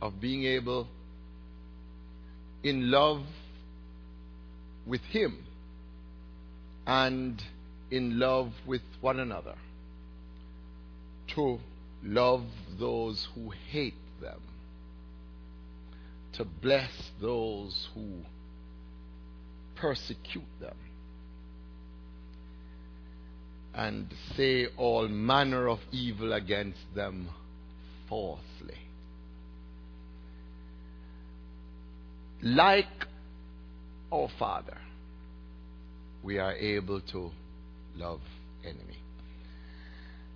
of being able, in love with Him and in love with one another, to love those who hate them, to bless those who persecute them, and say all manner of evil against them falsely. Like our Father, we are able to love enemy.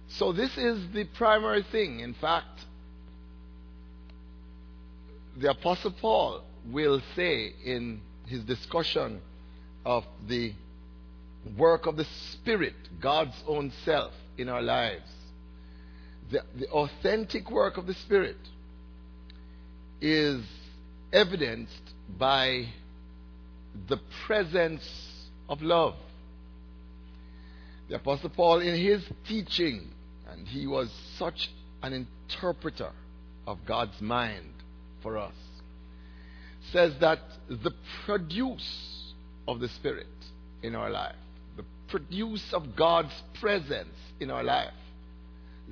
So this is the primary thing. In fact, the Apostle Paul will say in his discussion of the work of the Spirit, God's own self in our lives, the, the authentic work of the Spirit is evidenced by the presence of love. The Apostle Paul, in his teaching, and he was such an interpreter of God's mind for us, says that the produce of the Spirit in our life, the produce of God's presence in our life,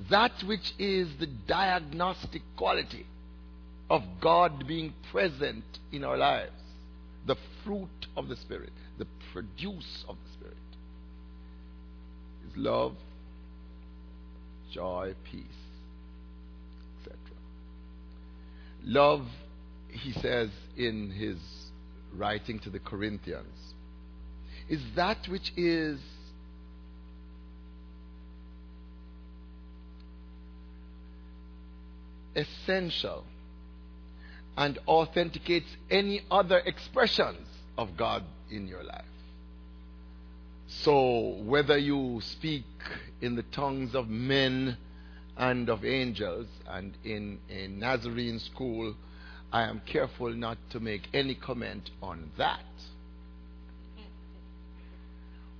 that which is the diagnostic quality of God being present in our lives, the fruit of the Spirit, the produce of the Spirit, is love, joy, peace, etc. Love, he says in his writing to the Corinthians, is that which is essential and authenticates any other expressions of God in your life. So, whether you speak in the tongues of men and of angels, and in a Nazarene school, I am careful not to make any comment on that.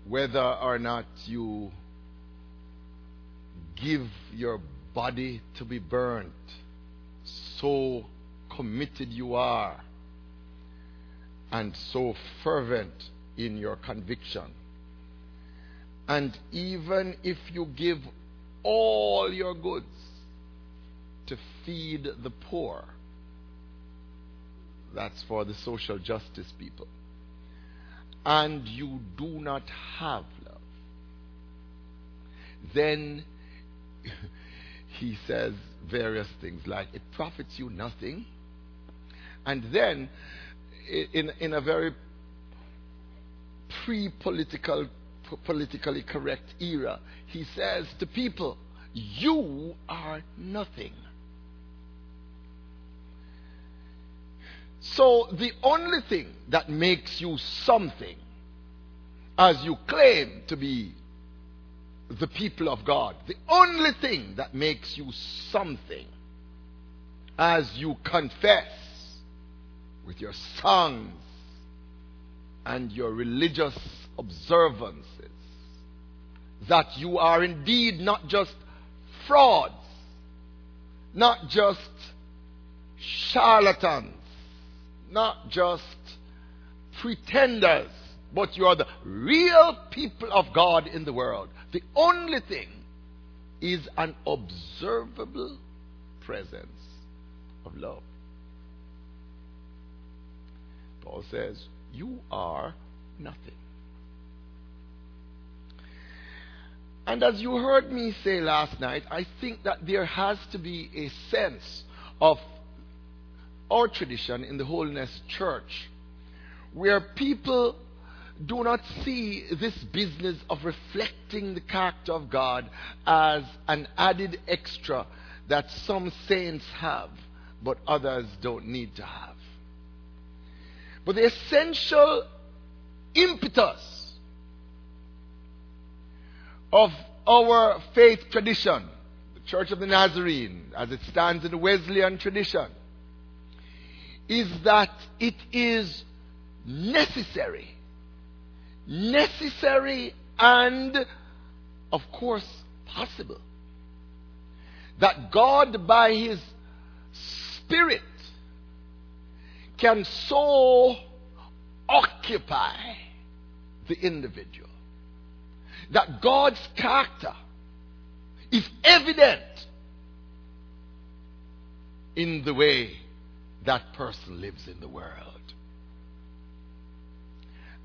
Whether or not you give your body to be burnt, so committed you are, and so fervent in your conviction and even if you give all your goods to feed the poor, that's for the social justice people, and you do not have love, then he says various things like it profits you nothing. And then, in, in a very pre political politically correct era, he says to people, You are nothing. So the only thing that makes you something, as you claim to be the people of God, the only thing that makes you something, as you confess with your songs and your religious observances. That you are indeed not just frauds, not just charlatans, not just pretenders, but you are the real people of God in the world. The only thing is an observable presence of love. Paul says, You are nothing. And as you heard me say last night, I think that there has to be a sense of our tradition in the Holiness Church where people do not see this business of reflecting the character of God as an added extra that some saints have, but others don't need to have. But the essential impetus of our faith tradition, the Church of the Nazarene, as it stands in the Wesleyan tradition, is that it is necessary. Necessary and, of course, possible. That God, by His Spirit, can so occupy the individual that God's character is evident in the way that person lives in the world.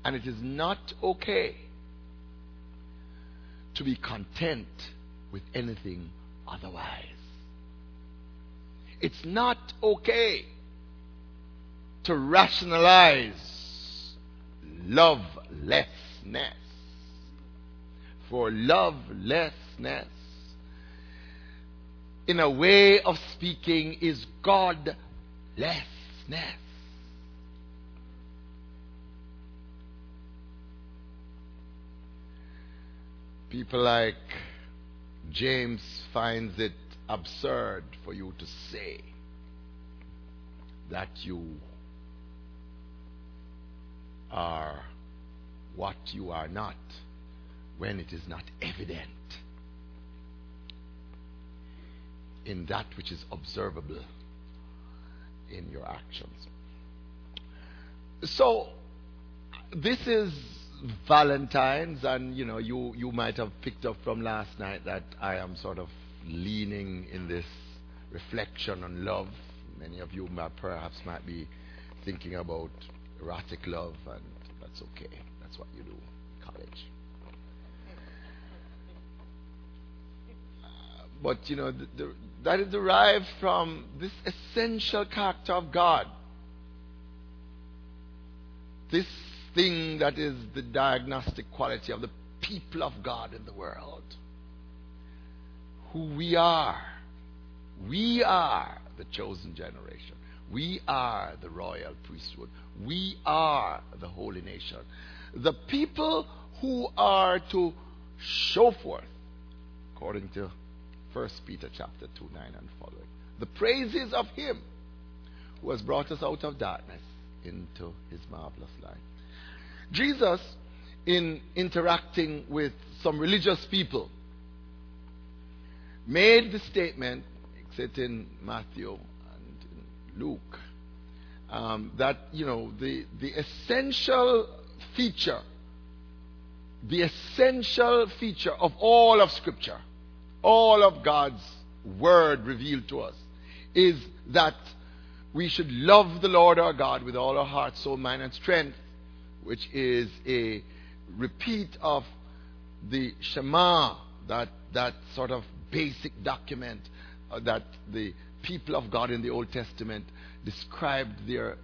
And it is not okay to be content with anything otherwise. It's not okay to rationalize lovelessness. For lovelessness, in a way of speaking, is godlessness. People like James finds it absurd for you to say that you are what you are not when it is not evident in that which is observable in your actions. So, this is Valentine's, and you know, you, you might have picked up from last night that I am sort of leaning in this reflection on love. Many of you perhaps might be thinking about erotic love, and that's okay. That's what you do in college. Uh, but you know, the, the, that is derived from this essential character of God. This thing that is the diagnostic quality of the people of God in the world. Who we are. We are the chosen generation. We are the royal priesthood. We are the holy nation. The people who are to show forth, according to 1 Peter chapter 2, 9 and following, the praises of him who has brought us out of darkness into his marvelous light. Jesus, in interacting with some religious people, made the statement, except in Matthew and in Luke, um, that you know the the essential feature, the essential feature of all of Scripture, all of God's word revealed to us, is that we should love the Lord our God with all our heart, soul, mind, and strength, which is a repeat of the Shema, that, that sort of basic document uh, that the people of God in the Old Testament described their,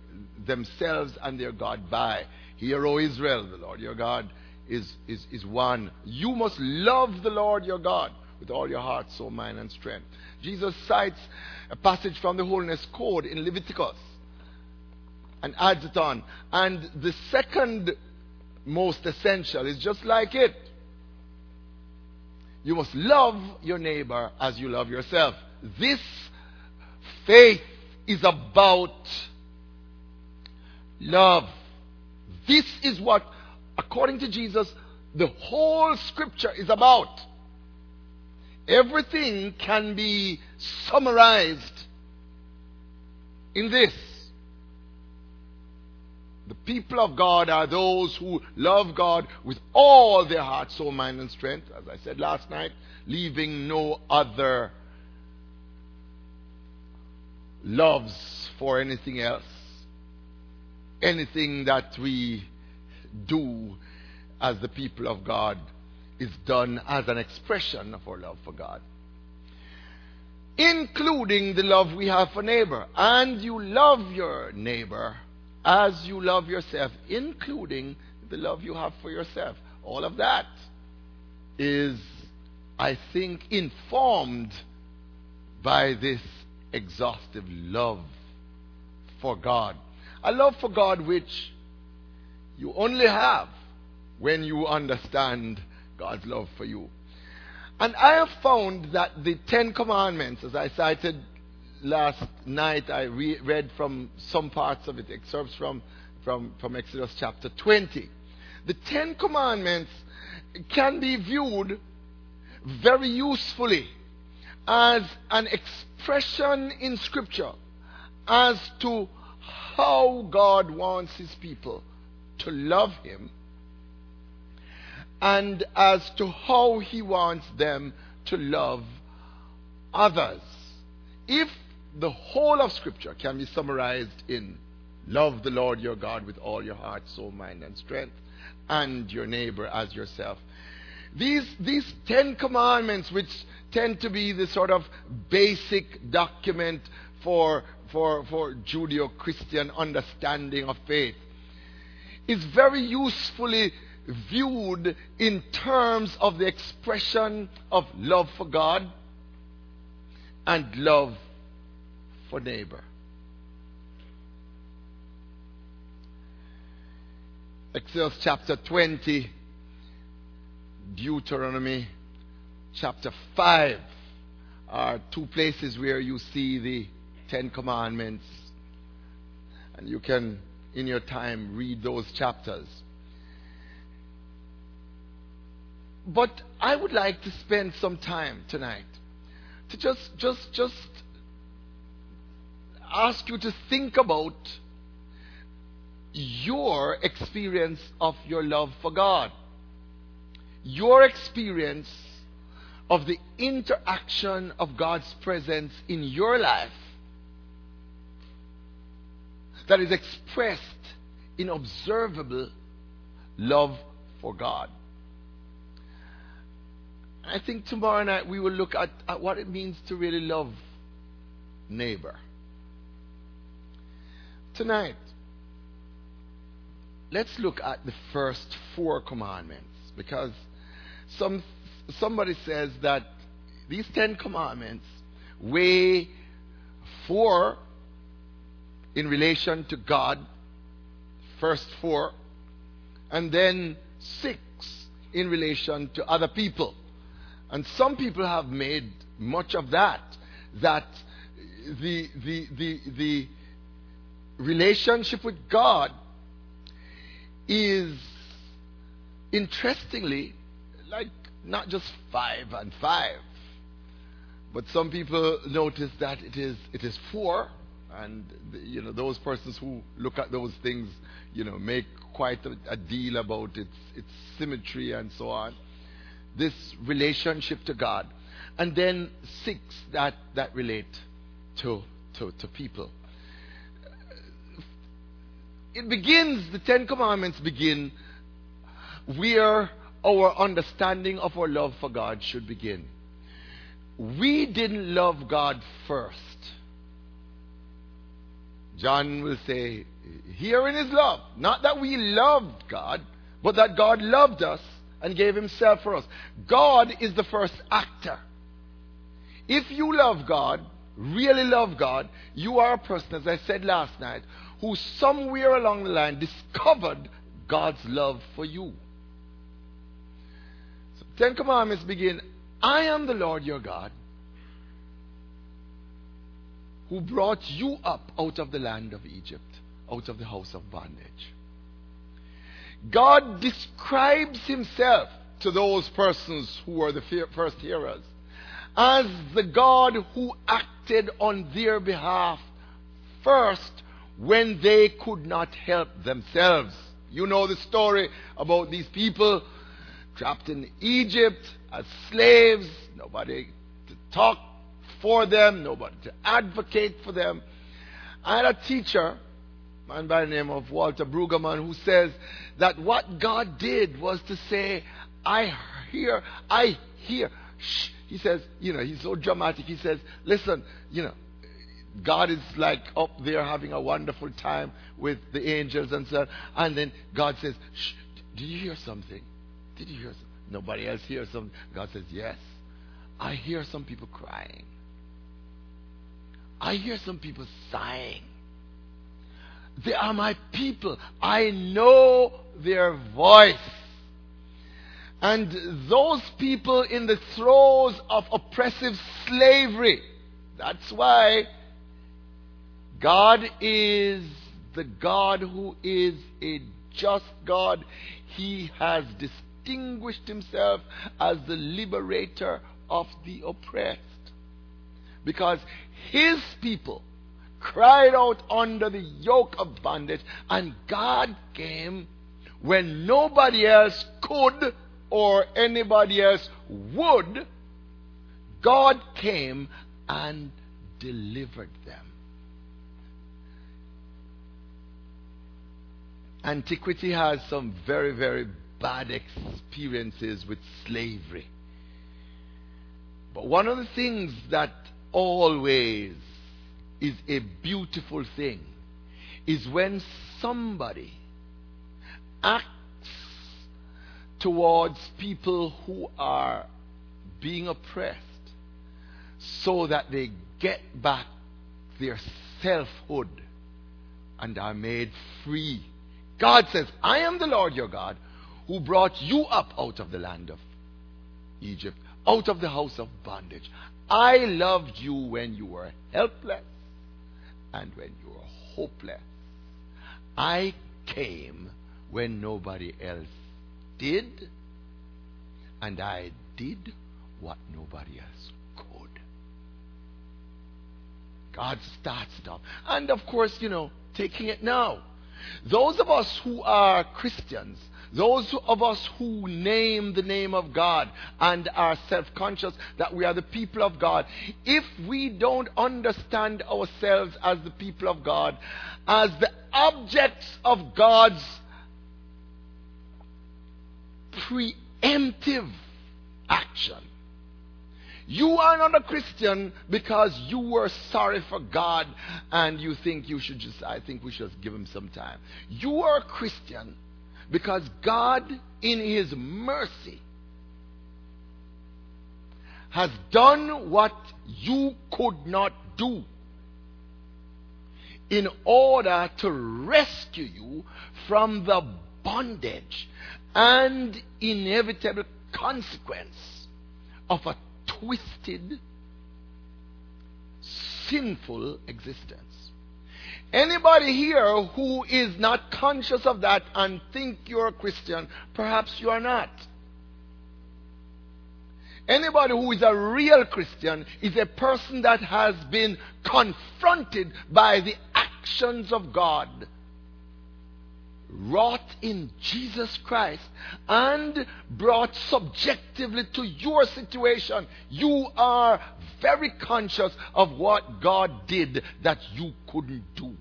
themselves and their God by. Hear, O Israel, the Lord your God is, is, is one. You must love the Lord your God with all your heart, soul, mind, and strength. Jesus cites a passage from the Holiness Code in Leviticus and adds it on. And the second most essential is just like it. You must love your neighbor as you love yourself. This faith is about love. This is what, according to Jesus, the whole scripture is about. Everything can be summarized in this. The people of God are those who love God with all their heart, soul, mind, and strength, as I said last night, leaving no other loves for anything else. Anything that we do as the people of God is done as an expression of our love for God. Including the love we have for neighbor. And you love your neighbor as you love yourself, including the love you have for yourself. All of that is, I think, informed by this exhaustive love for God. A love for God which you only have when you understand God's love for you. And I have found that the Ten Commandments, as I cited last night, I re- read from some parts of it, excerpts from, from, from Exodus chapter 20. The Ten Commandments can be viewed very usefully as an expression in Scripture as to how God wants his people to love him and as to how he wants them to love others. If the whole of Scripture can be summarized in love the Lord your God with all your heart, soul, mind, and strength, and your neighbor as yourself. These, these Ten Commandments, which tend to be the sort of basic document for, for, for Judeo Christian understanding of faith, is very usefully viewed in terms of the expression of love for God and love for neighbor. Exodus chapter 20, Deuteronomy chapter 5 are two places where you see the Ten Commandments. And you can, in your time, read those chapters. But I would like to spend some time tonight to just, just, just ask you to think about your experience of your love for God. Your experience of the interaction of God's presence in your life that is expressed in observable love for God. I think tomorrow night we will look at, at what it means to really love neighbor. Tonight, let's look at the first four commandments because some somebody says that these Ten Commandments weigh four in relation to God, first four, and then six in relation to other people. And some people have made much of that, that the, the, the, the relationship with God is interestingly like not just five and five. But some people notice that it is it is four, and you know those persons who look at those things, you know, make quite a, a deal about its its symmetry and so on. This relationship to God, and then six that that relate to to, to people. It begins. The Ten Commandments begin where our understanding of our love for God should begin. We didn't love God first. John will say, herein is love. Not that we loved God, but that God loved us and gave himself for us. God is the first actor. If you love God, really love God, you are a person, as I said last night, who somewhere along the line discovered God's love for you. Ten Commandments begin I am the Lord your God who brought you up out of the land of Egypt, out of the house of bondage. God describes himself to those persons who were the first hearers as the God who acted on their behalf first when they could not help themselves. You know the story about these people trapped in Egypt as slaves, nobody to talk for them, nobody to advocate for them. I had a teacher, man by the name of Walter Brueggemann, who says that what God did was to say, I hear, I hear. Shh. He says, you know, he's so dramatic. He says, listen, you know, God is like up there having a wonderful time with the angels and so on. And then God says, Shh, did you hear something? Did you hear something? Nobody else hears something. God says, Yes. I hear some people crying. I hear some people sighing. They are my people. I know their voice. And those people in the throes of oppressive slavery, that's why God is the God who is a just God. He has distinguished himself as the liberator of the oppressed. Because his people cried out under the yoke of bondage, and God came when nobody else could or anybody else would. God came and delivered them. Antiquity has some very, very bad experiences with slavery. But one of the things that always is a beautiful thing is when somebody acts towards people who are being oppressed so that they get back their selfhood and are made free. God says, I am the Lord your God who brought you up out of the land of Egypt, out of the house of bondage. I loved you when you were helpless and when you were hopeless. I came when nobody else did, and I did what nobody else could. God starts it off. And of course, you know, taking it now. Those of us who are Christians, those of us who name the name of God and are self conscious that we are the people of God, if we don't understand ourselves as the people of God, as the objects of God's preemptive action, you are not a Christian because you were sorry for God and you think you should just, I think we should give him some time. You are a Christian because God, in his mercy, has done what you could not do in order to rescue you from the bondage and inevitable consequence of a twisted, sinful existence. Anybody here who is not conscious of that and think you're a Christian, perhaps you are not. Anybody who is a real Christian is a person that has been confronted by the actions of God wrought in Jesus Christ and brought subjectively to your situation. You are very conscious of what God did that you couldn't do.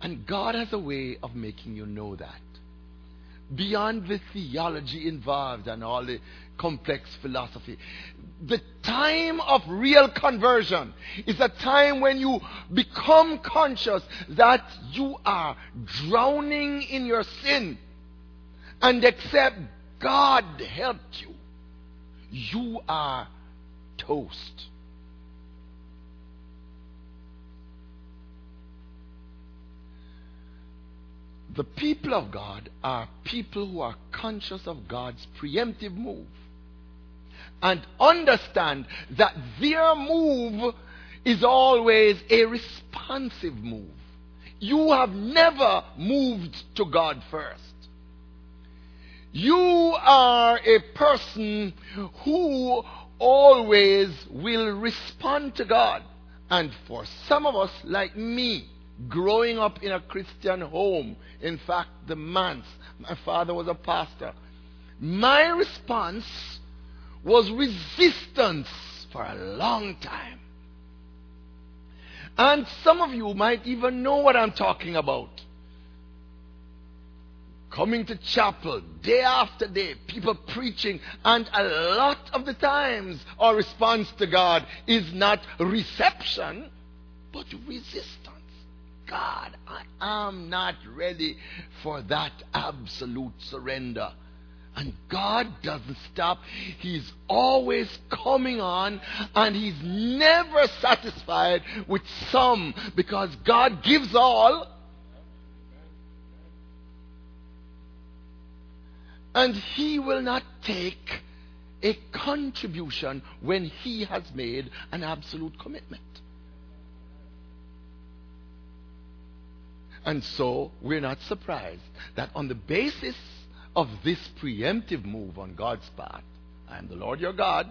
And God has a way of making you know that. Beyond the theology involved and all the complex philosophy. The time of real conversion is a time when you become conscious that you are drowning in your sin and except God helped you, you are toast. The people of God are people who are conscious of God's preemptive move and understand that their move is always a responsive move. You have never moved to God first. You are a person who always will respond to God. And for some of us, like me, growing up in a Christian home, in fact, the manse, my father was a pastor, my response was resistance for a long time. And some of you might even know what I'm talking about. Coming to chapel day after day, people preaching, and a lot of the times our response to God is not reception, but resistance. God, I am not ready for that absolute surrender. And God doesn't stop. He's always coming on and He's never satisfied with some because God gives all. And He will not take a contribution when He has made an absolute commitment. And so we're not surprised that on the basis of this preemptive move on God's part. I am the Lord your God,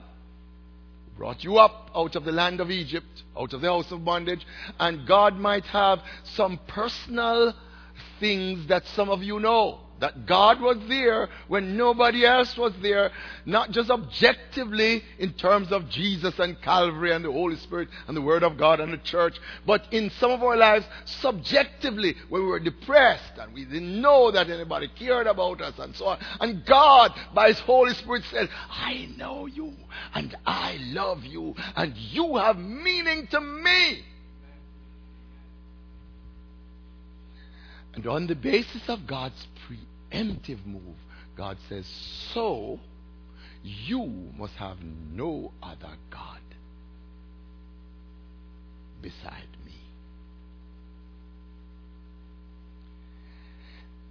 brought you up out of the land of Egypt, out of the house of bondage, and God might have some personal things that some of you know. That God was there when nobody else was there, not just objectively in terms of Jesus and Calvary and the Holy Spirit and the Word of God and the church, but in some of our lives, subjectively, when we were depressed and we didn't know that anybody cared about us and so on. And God, by His Holy Spirit, said, I know you and I love you and you have meaning to me. And on the basis of God's preemptive move, God says, So you must have no other God beside me.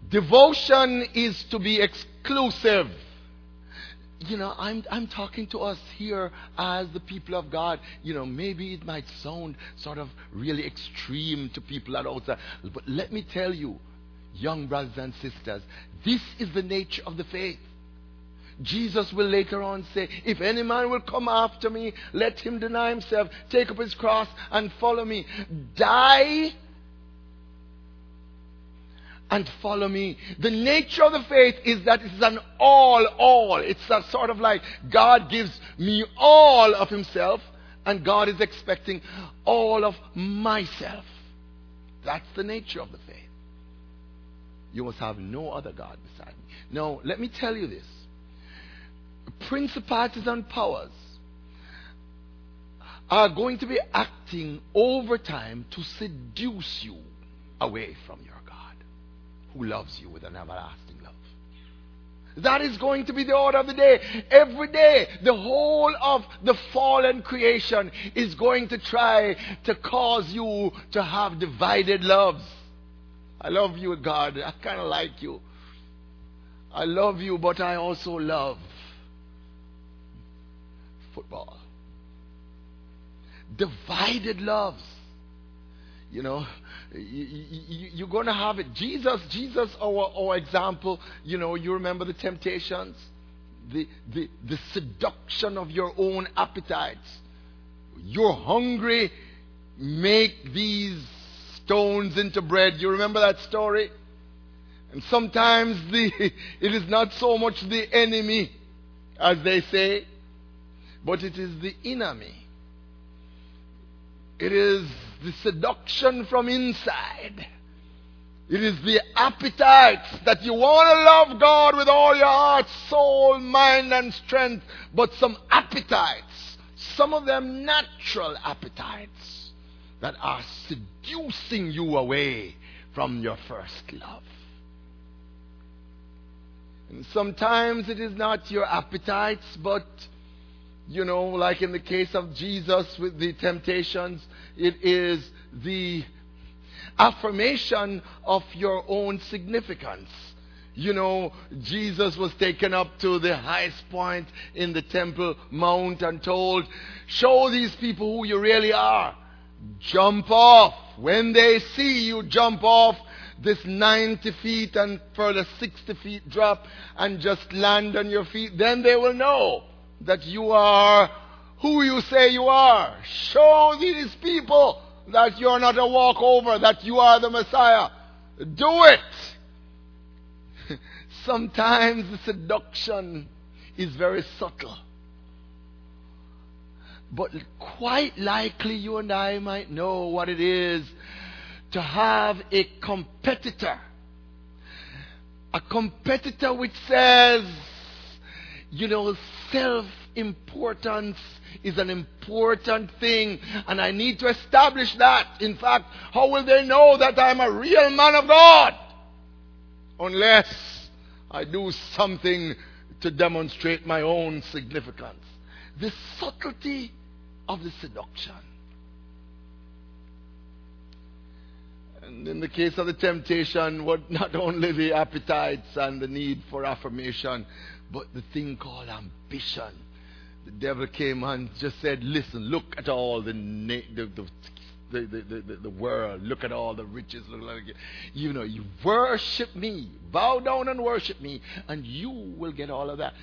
Devotion is to be exclusive you know, I'm, I'm talking to us here as the people of God. You know, maybe it might sound sort of really extreme to people outside. But let me tell you, young brothers and sisters, this is the nature of the faith. Jesus will later on say, If any man will come after me, let him deny himself, take up his cross, and follow me. Die and follow me. The nature of the faith is that it's an all, all. It's a sort of like God gives me all of Himself, and God is expecting all of myself. That's the nature of the faith. You must have no other God beside me. Now, let me tell you this principalities and powers are going to be acting over time to seduce you away from your God who loves you with an everlasting love. That is going to be the order of the day. Every day, the whole of the fallen creation is going to try to cause you to have divided loves. I love you, God. I kind of like you. I love you, but I also love football. Divided loves. You know, you, are going to have it. Jesus, Jesus, our, our example, you know, you remember the temptations, the, the, the seduction of your own appetites. You're hungry, make these stones into bread. You remember that story? And sometimes the, it is not so much the enemy, as they say, but it is the enemy. It is the seduction from inside. It is the appetites that you want to love God with all your heart, soul, mind, and strength, but some appetites, some of them natural appetites, that are seducing you away from your first love. And sometimes it is not your appetites, but you know, like in the case of Jesus with the temptations, it is the affirmation of your own significance. You know, Jesus was taken up to the highest point in the Temple Mount and told, Show these people who you really are. Jump off. When they see you jump off this 90 feet and further 60 feet drop and just land on your feet, then they will know that you are who you say you are. Show these people that you're not a walkover, that you are the Messiah. Do it. Sometimes the seduction is very subtle. But quite likely you and I might know what it is to have a competitor. A competitor which says, you know, self importance is an important thing, and I need to establish that. In fact, how will they know that I'm a real man of God? Unless I do something to demonstrate my own significance. The subtlety of the seduction. And in the case of the temptation, what not only the appetites and the need for affirmation, but the thing called ambition. The devil came and just said, Listen, look at all the, the, the the, the, the, world. Look at all the riches. Look like you know, you worship me, bow down and worship me, and you will get all of that.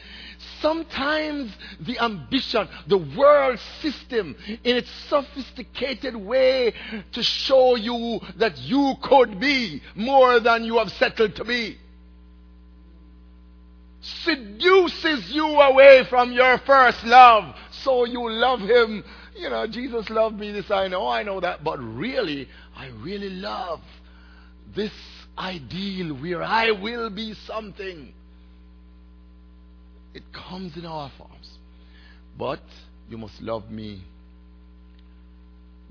Sometimes the ambition, the world system, in its sophisticated way to show you that you could be more than you have settled to be, seduces you away from your first love, so you love him you know, Jesus loved me, this I know, I know that, but really, I really love this ideal where I will be something. It comes in our forms. But you must love me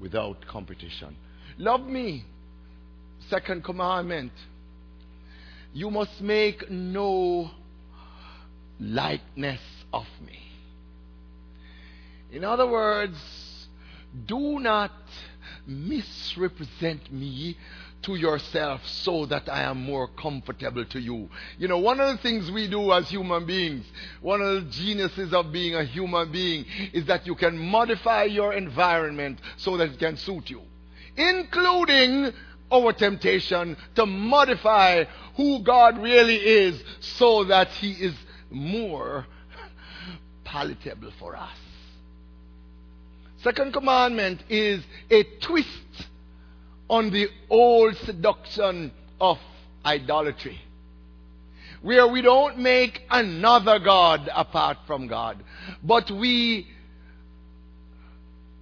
without competition. Love me. Second commandment. You must make no likeness of me. In other words, do not misrepresent me to yourself so that I am more comfortable to you. You know, one of the things we do as human beings, one of the geniuses of being a human being is that you can modify your environment so that it can suit you, including our temptation to modify who God really is so that He is more palatable for us. Second commandment is a twist on the old seduction of idolatry. Where we don't make another God apart from God, but we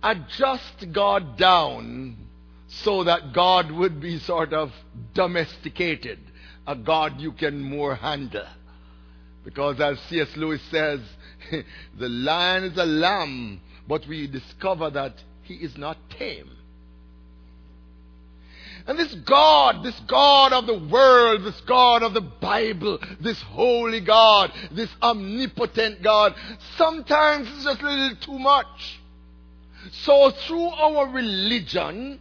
adjust God down so that God would be sort of domesticated, a God you can more handle. Because as C.S. Lewis says, the lion is a lamb but we discover that he is not tame. And this God, this God of the world, this God of the Bible, this holy God, this omnipotent God, sometimes is just a little too much. So through our religion,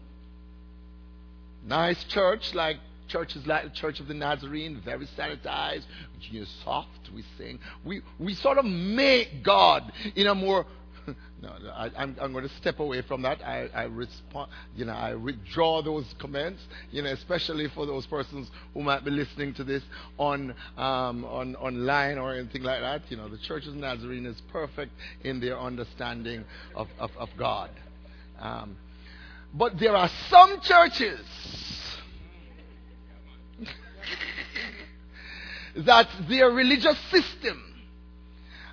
nice church like churches like the Church of the Nazarene, very sanitized, you soft, we sing. We, we sort of make God in a more no, I, am going to step away from that. I, I respond, you know, I withdraw those comments, you know, especially for those persons who might be listening to this on, um, on online or anything like that. You know, the Church of Nazarene is perfect in their understanding of, of, of God. Um, but there are some churches that their religious system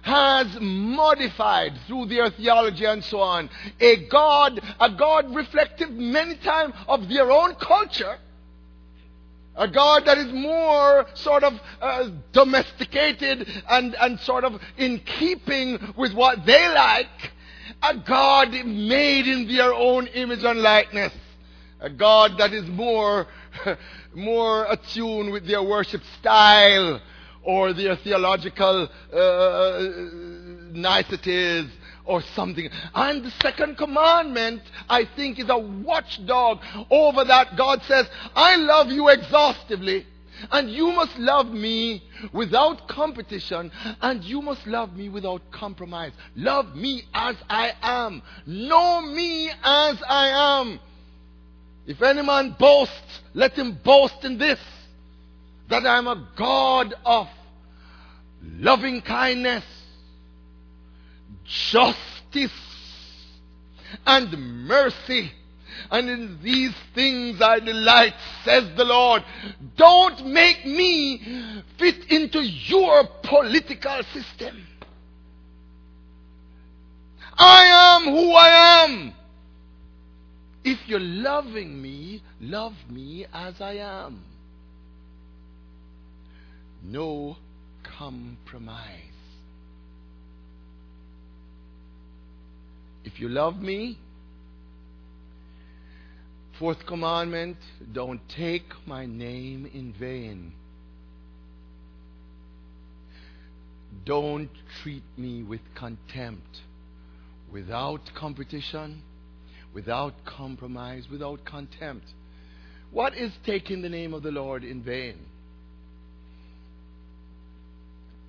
has modified through their theology and so on a God, a God reflective many times of their own culture. A God that is more sort of uh, domesticated and, and sort of in keeping with what they like. A God made in their own image and likeness. A God that is more, more attuned with their worship style or their theological uh, niceties or something. And the second commandment, I think, is a watchdog over that. God says, I love you exhaustively. And you must love me without competition, and you must love me without compromise. Love me as I am. Know me as I am. If any man boasts, let him boast in this that I am a God of loving kindness, justice, and mercy. And in these things I delight, says the Lord. Don't make me fit into your political system. I am who I am. If you're loving me, love me as I am. No compromise. If you love me, fourth commandment, don't take my name in vain. Don't treat me with contempt, without competition, without compromise, without contempt. What is taking the name of the Lord in vain?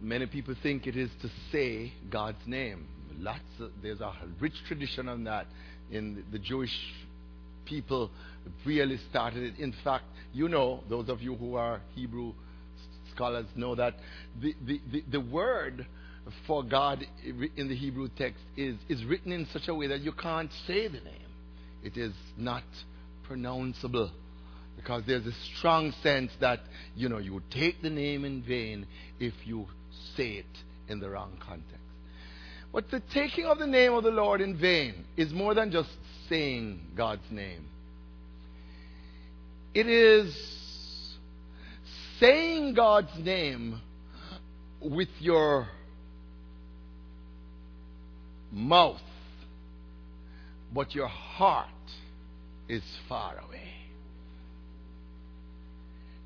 Many people think it is to say God's name. Lots of, there's a rich tradition on that in the Jewish people really started it. In fact, you know, those of you who are Hebrew scholars know that the, the, the, the word for God in the Hebrew text is, is written in such a way that you can't say the name. It is not pronounceable. Because there's a strong sense that, you know, you would take the name in vain if you say it in the wrong context. But the taking of the name of the Lord in vain is more than just saying God's name. It is saying God's name with your mouth, but your heart is far away.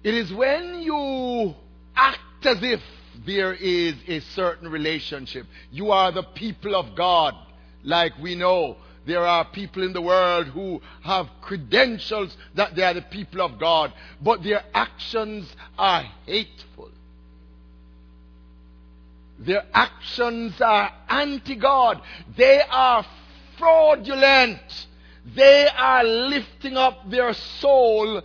It is when you act as if there is a certain relationship. You are the people of God, like we know. There are people in the world who have credentials that they are the people of God, but their actions are hateful. Their actions are anti God. They are fraudulent. They are lifting up their soul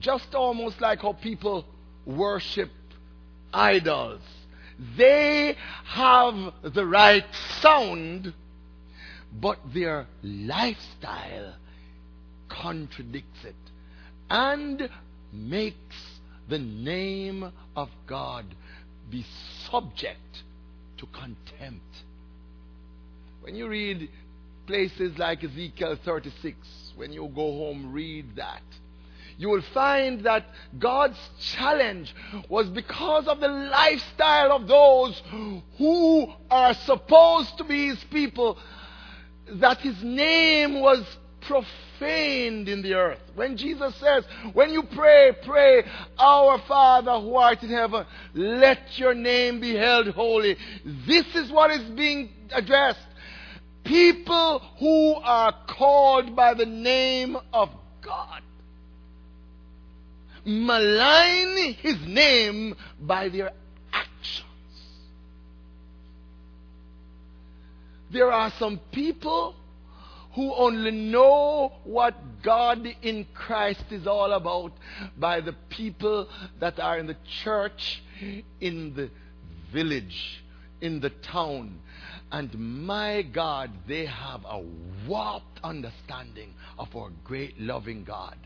just almost like how people worship idols. They have the right sound, but their lifestyle contradicts it and makes the name of God be subject to contempt. When you read places like Ezekiel 36, when you go home, read that you will find that God's challenge was because of the lifestyle of those who are supposed to be His people, that His name was profaned in the earth. When Jesus says, when you pray, pray, Our Father who art in heaven, let your name be held holy. This is what is being addressed. People who are called by the name of God malign his name by their actions. There are some people who only know what God in Christ is all about by the people that are in the church, in the village, in the town. And my God, they have a warped understanding of our great loving God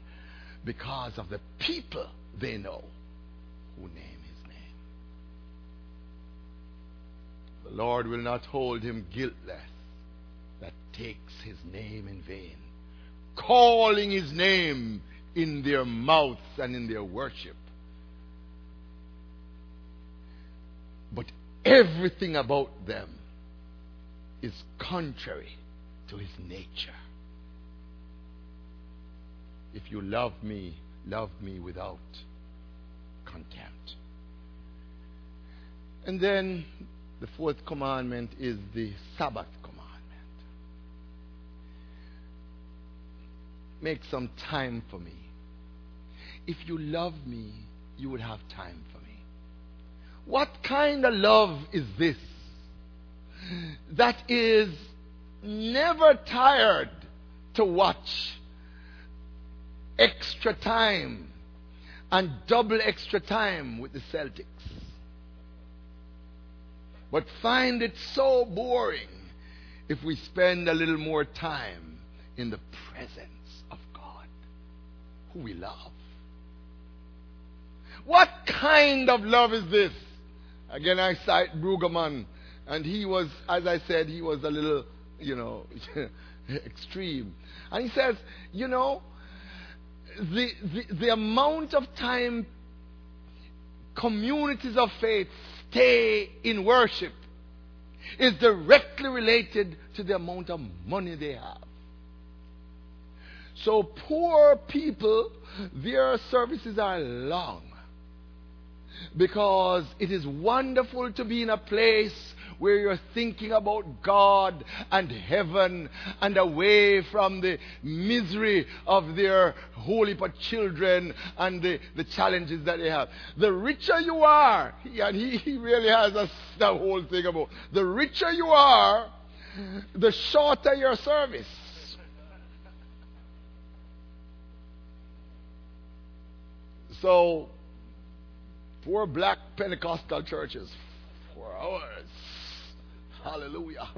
because of the people they know who name his name. The Lord will not hold him guiltless that takes his name in vain, calling his name in their mouths and in their worship. But everything about them is contrary to his nature. If you love me, love me without contempt. And then the fourth commandment is the Sabbath commandment. Make some time for me. If you love me, you would have time for me. What kind of love is this? That is never tired to watch extra time and double extra time with the Celtics. But find it so boring if we spend a little more time in the presence of God, who we love. What kind of love is this? Again, I cite Brueggemann, and he was, as I said, he was a little, you know, extreme. And he says, you know, the, the, the amount of time communities of faith stay in worship is directly related to the amount of money they have. So poor people, their services are long because it is wonderful to be in a place where you're thinking about God and heaven and away from the misery of their holy but children and the, the challenges that they have. The richer you are, and he, he really has a, whole thing about the richer you are, the shorter your service. So, four black Pentecostal churches, four hours. Hallelujah.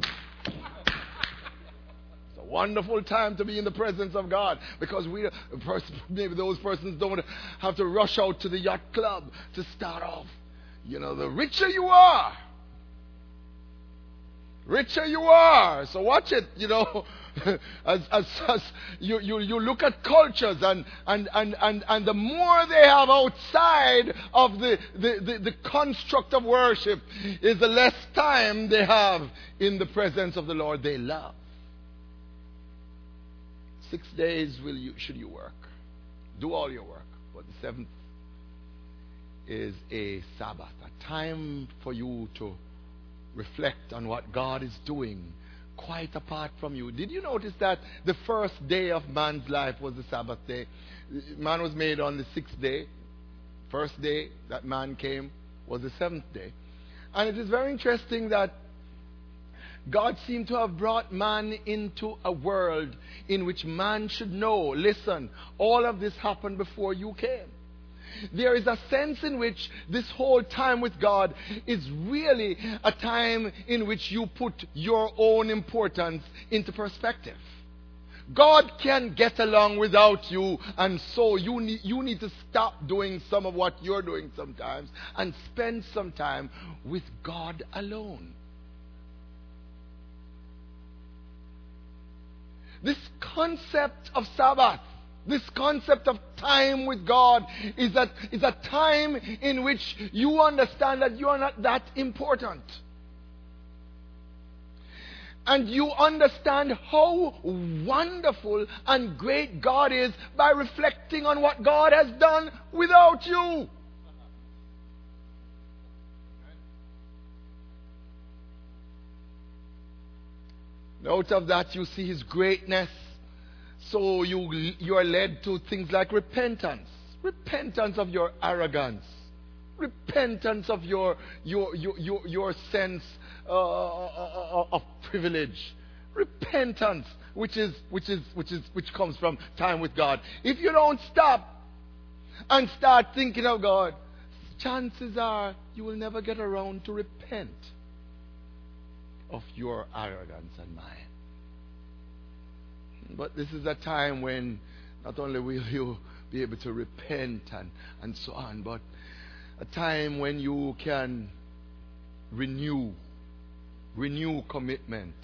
It's a wonderful time to be in the presence of God because we maybe those persons don't have to rush out to the yacht club to start off. You know, the richer you are, richer you are. So watch it, you know. as, as, as you, you, you look at cultures and, and, and, and, and the more they have outside of the, the, the, the construct of worship is the less time they have in the presence of the Lord they love. Six days will you, should you work. Do all your work. But the seventh is a Sabbath, a time for you to reflect on what God is doing quite apart from you. Did you notice that the first day of man's life was the Sabbath day? Man was made on the sixth day. First day that man came was the seventh day. And it is very interesting that God seemed to have brought man into a world in which man should know listen, all of this happened before you came. There is a sense in which this whole time with God is really a time in which you put your own importance into perspective. God can get along without you, and so you need, you need to stop doing some of what you're doing sometimes and spend some time with God alone. This concept of Sabbath this concept of time with God is that is a time in which you understand that you are not that important. And you understand how wonderful and great God is by reflecting on what God has done without you. Out of that, you see His greatness so you, you are led to things like repentance. Repentance of your arrogance. Repentance of your, your, your, your, your sense uh, uh, uh, of privilege. Repentance, which, is, which, is, which, is, which comes from time with God. If you don't stop and start thinking of God, chances are you will never get around to repent of your arrogance and mine. But this is a time when not only will you be able to repent and, and so on, but a time when you can renew, renew commitment.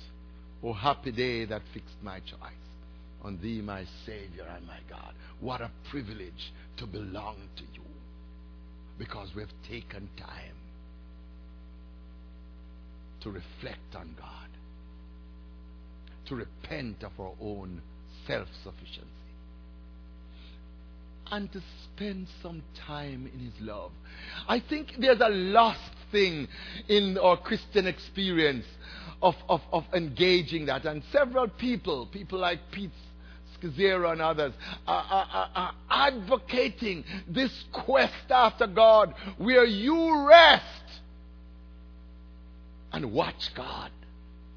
Oh, happy day that fixed my choice on thee, my Savior and my God. What a privilege to belong to you because we've taken time to reflect on God to repent of our own self sufficiency and to spend some time in His love. I think there's a lost thing in our Christian experience of, of, of engaging that. And several people, people like Pete Scazzero and others, are, are, are advocating this quest after God where you rest and watch God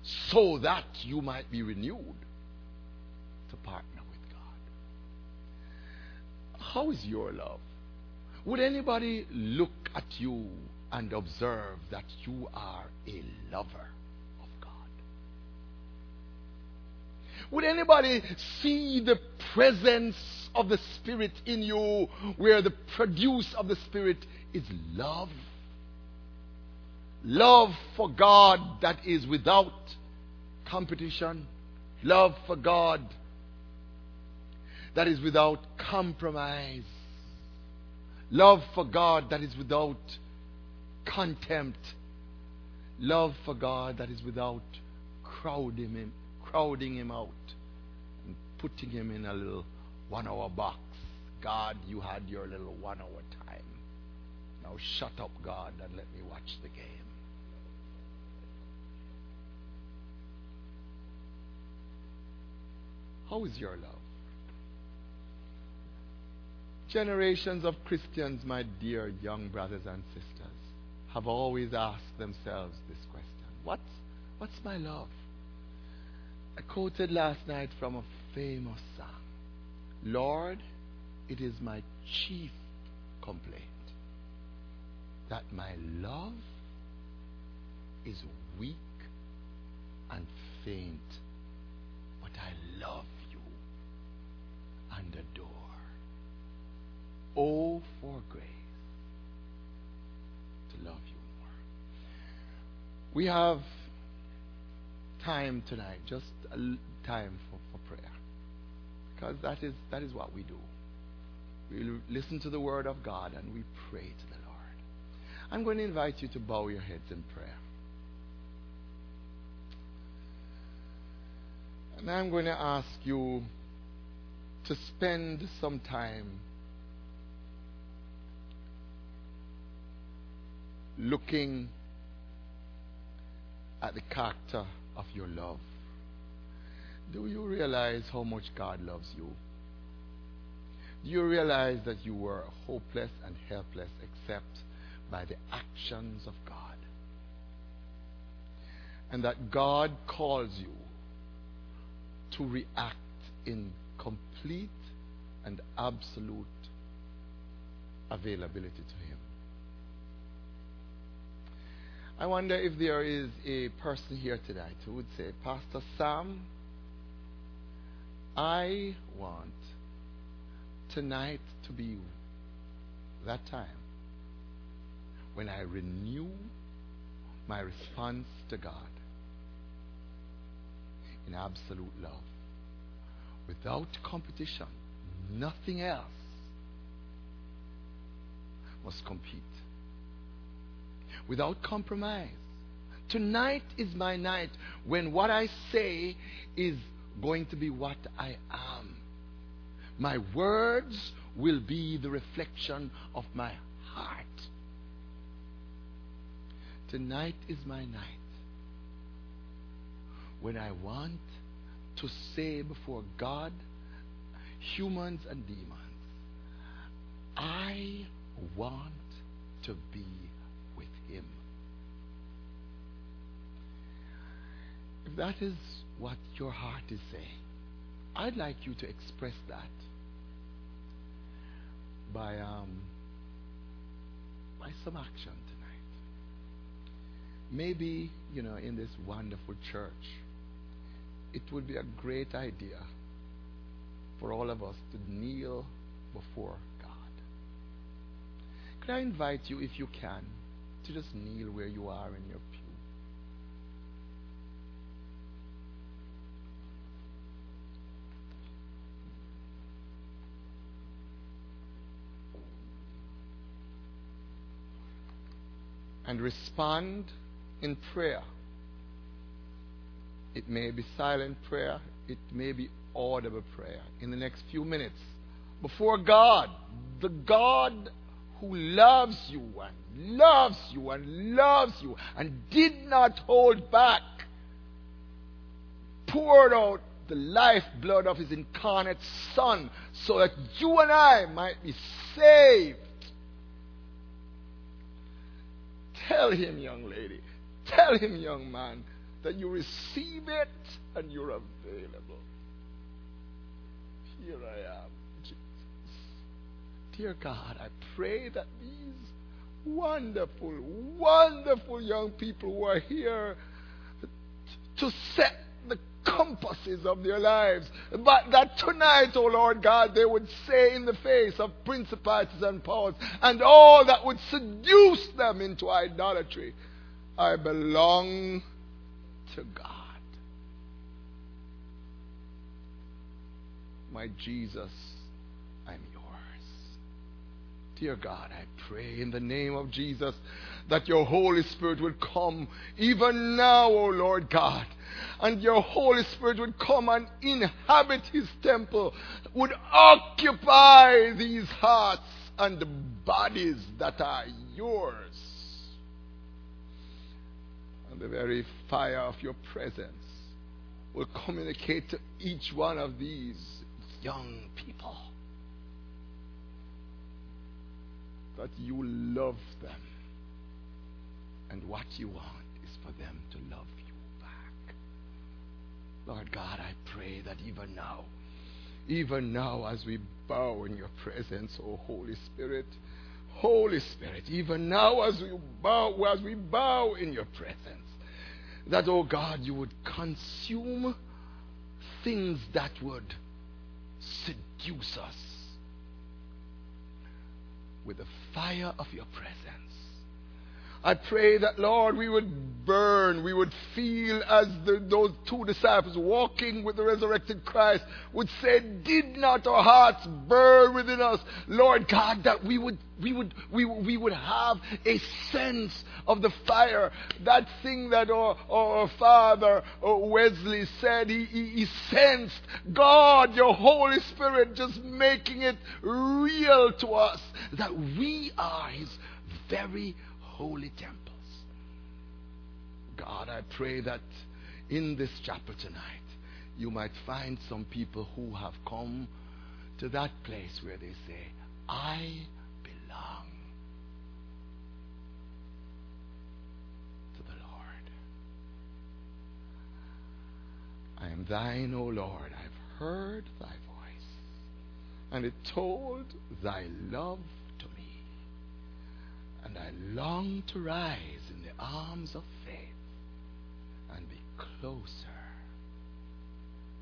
so that you might be renewed to partner with God. How is your love? Would anybody look at you and observe that you are a lover of God? Would anybody see the presence of the Spirit in you where the produce of the Spirit is love? Love for God that is without competition, love for God that is without compromise, love for God that is without contempt, love for God that is without crowding him, crowding him out and putting him in a little one hour box. God, you had your little one hour time. Now shut up, God, and let me watch the game. How is your love? Generations of Christians, my dear young brothers and sisters, have always asked themselves this question What's, what's my love? I quoted last night from a famous song Lord, it is my chief complaint that my love is weak and faint, love you and adore. Oh, for grace to love you more. We have time tonight, just time for, for prayer. Because that is, that is what we do. We listen to the Word of God and we pray to the Lord. I'm going to invite you to bow your heads in prayer. And I'm going to ask you to spend some time looking at the character of your love. Do you realize how much God loves you? Do you realize that you were hopeless and helpless except by the actions of God? And that God calls you to react in complete and absolute availability to Him. I wonder if there is a person here tonight who would say, Pastor Sam, I want tonight to be that time when I renew my response to God in absolute love. Without competition, nothing else must compete. Without compromise. Tonight is my night when what I say is going to be what I am. My words will be the reflection of my heart. Tonight is my night when I want to say before God, humans, and demons, I want to be with Him. If that is what your heart is saying, I'd like you to express that by um, by some action tonight. Maybe you know in this wonderful church, it would be a great idea for all of us to kneel before God. Could I invite you, if you can, to just kneel where you are in your pew? and respond in prayer. It may be silent prayer, it may be audible prayer in the next few minutes. Before God, the God who loves you and loves you and loves you and did not hold back, poured out the lifeblood of his incarnate Son so that you and I might be saved. Tell him, young lady, tell him, young man, that you receive it and you're available. Here I am, Jesus. Dear God, I pray that these wonderful, wonderful young people who are here to set the compasses of their lives. But that tonight, O oh Lord God, they would say in the face of principalities and powers and all that would seduce them into idolatry, I belong to God. My Jesus, I'm yours. Dear God, I pray in the name of Jesus that your Holy Spirit would come even now, O Lord God. And your Holy Spirit would come and inhabit his temple, would occupy these hearts and bodies that are yours and the very fire of your presence will communicate to each one of these young people that you love them. And what you want is for them to love you back. Lord God, I pray that even now, even now as we bow in your presence, O Holy Spirit, Holy Spirit, even now as we bow, as we bow in your presence, that, oh God, you would consume things that would seduce us with the fire of your presence. I pray that, Lord, we would burn, we would feel as the, those two disciples walking with the resurrected Christ would say, Did not our hearts burn within us? Lord God, that we would, we would, we, we would have a sense of the fire. That thing that our, our father uh, Wesley said, he, he, he sensed God, your Holy Spirit, just making it real to us that we are His very holy temples. God, I pray that in this chapel tonight, you might find some people who have come to that place where they say, I belong to the Lord. I am thine, O Lord. I've heard thy voice, and it told thy love and I long to rise in the arms of faith and be closer,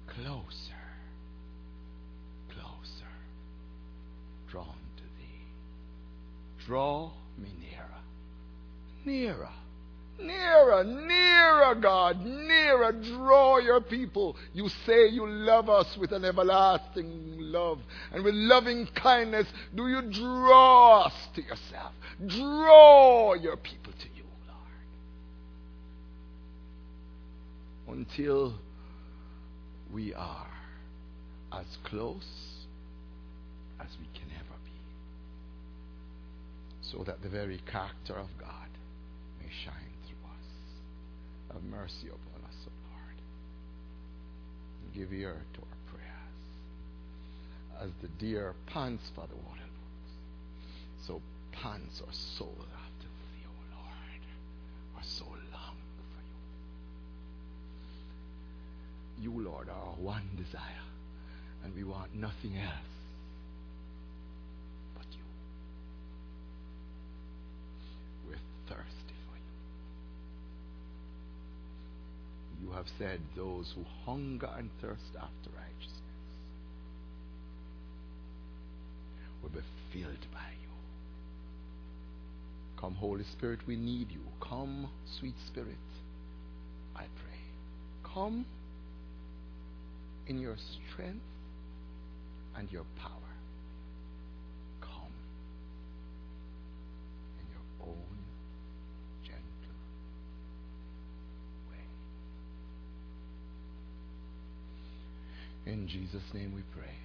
closer, closer, drawn to thee. Draw me nearer, nearer Nearer, nearer, God, nearer. Draw your people. You say you love us with an everlasting love and with loving kindness. Do you draw us to yourself? Draw your people to you, Lord. Until we are as close as we can ever be. So that the very character of God may shine through us. have mercy upon us, O Lord. Give ear to our. As the deer pants for the water so pants our soul after thee, O Lord. Our soul long for you. You, Lord, are our one desire, and we want nothing else. but you. We're thirsty. For you. You have said, those who hunger and thirst after righteousness will be filled by you. Come, Holy Spirit, we need you. Come, sweet Spirit, I pray. Come in your strength and your power. Come in your own gentle way. In Jesus' name we pray.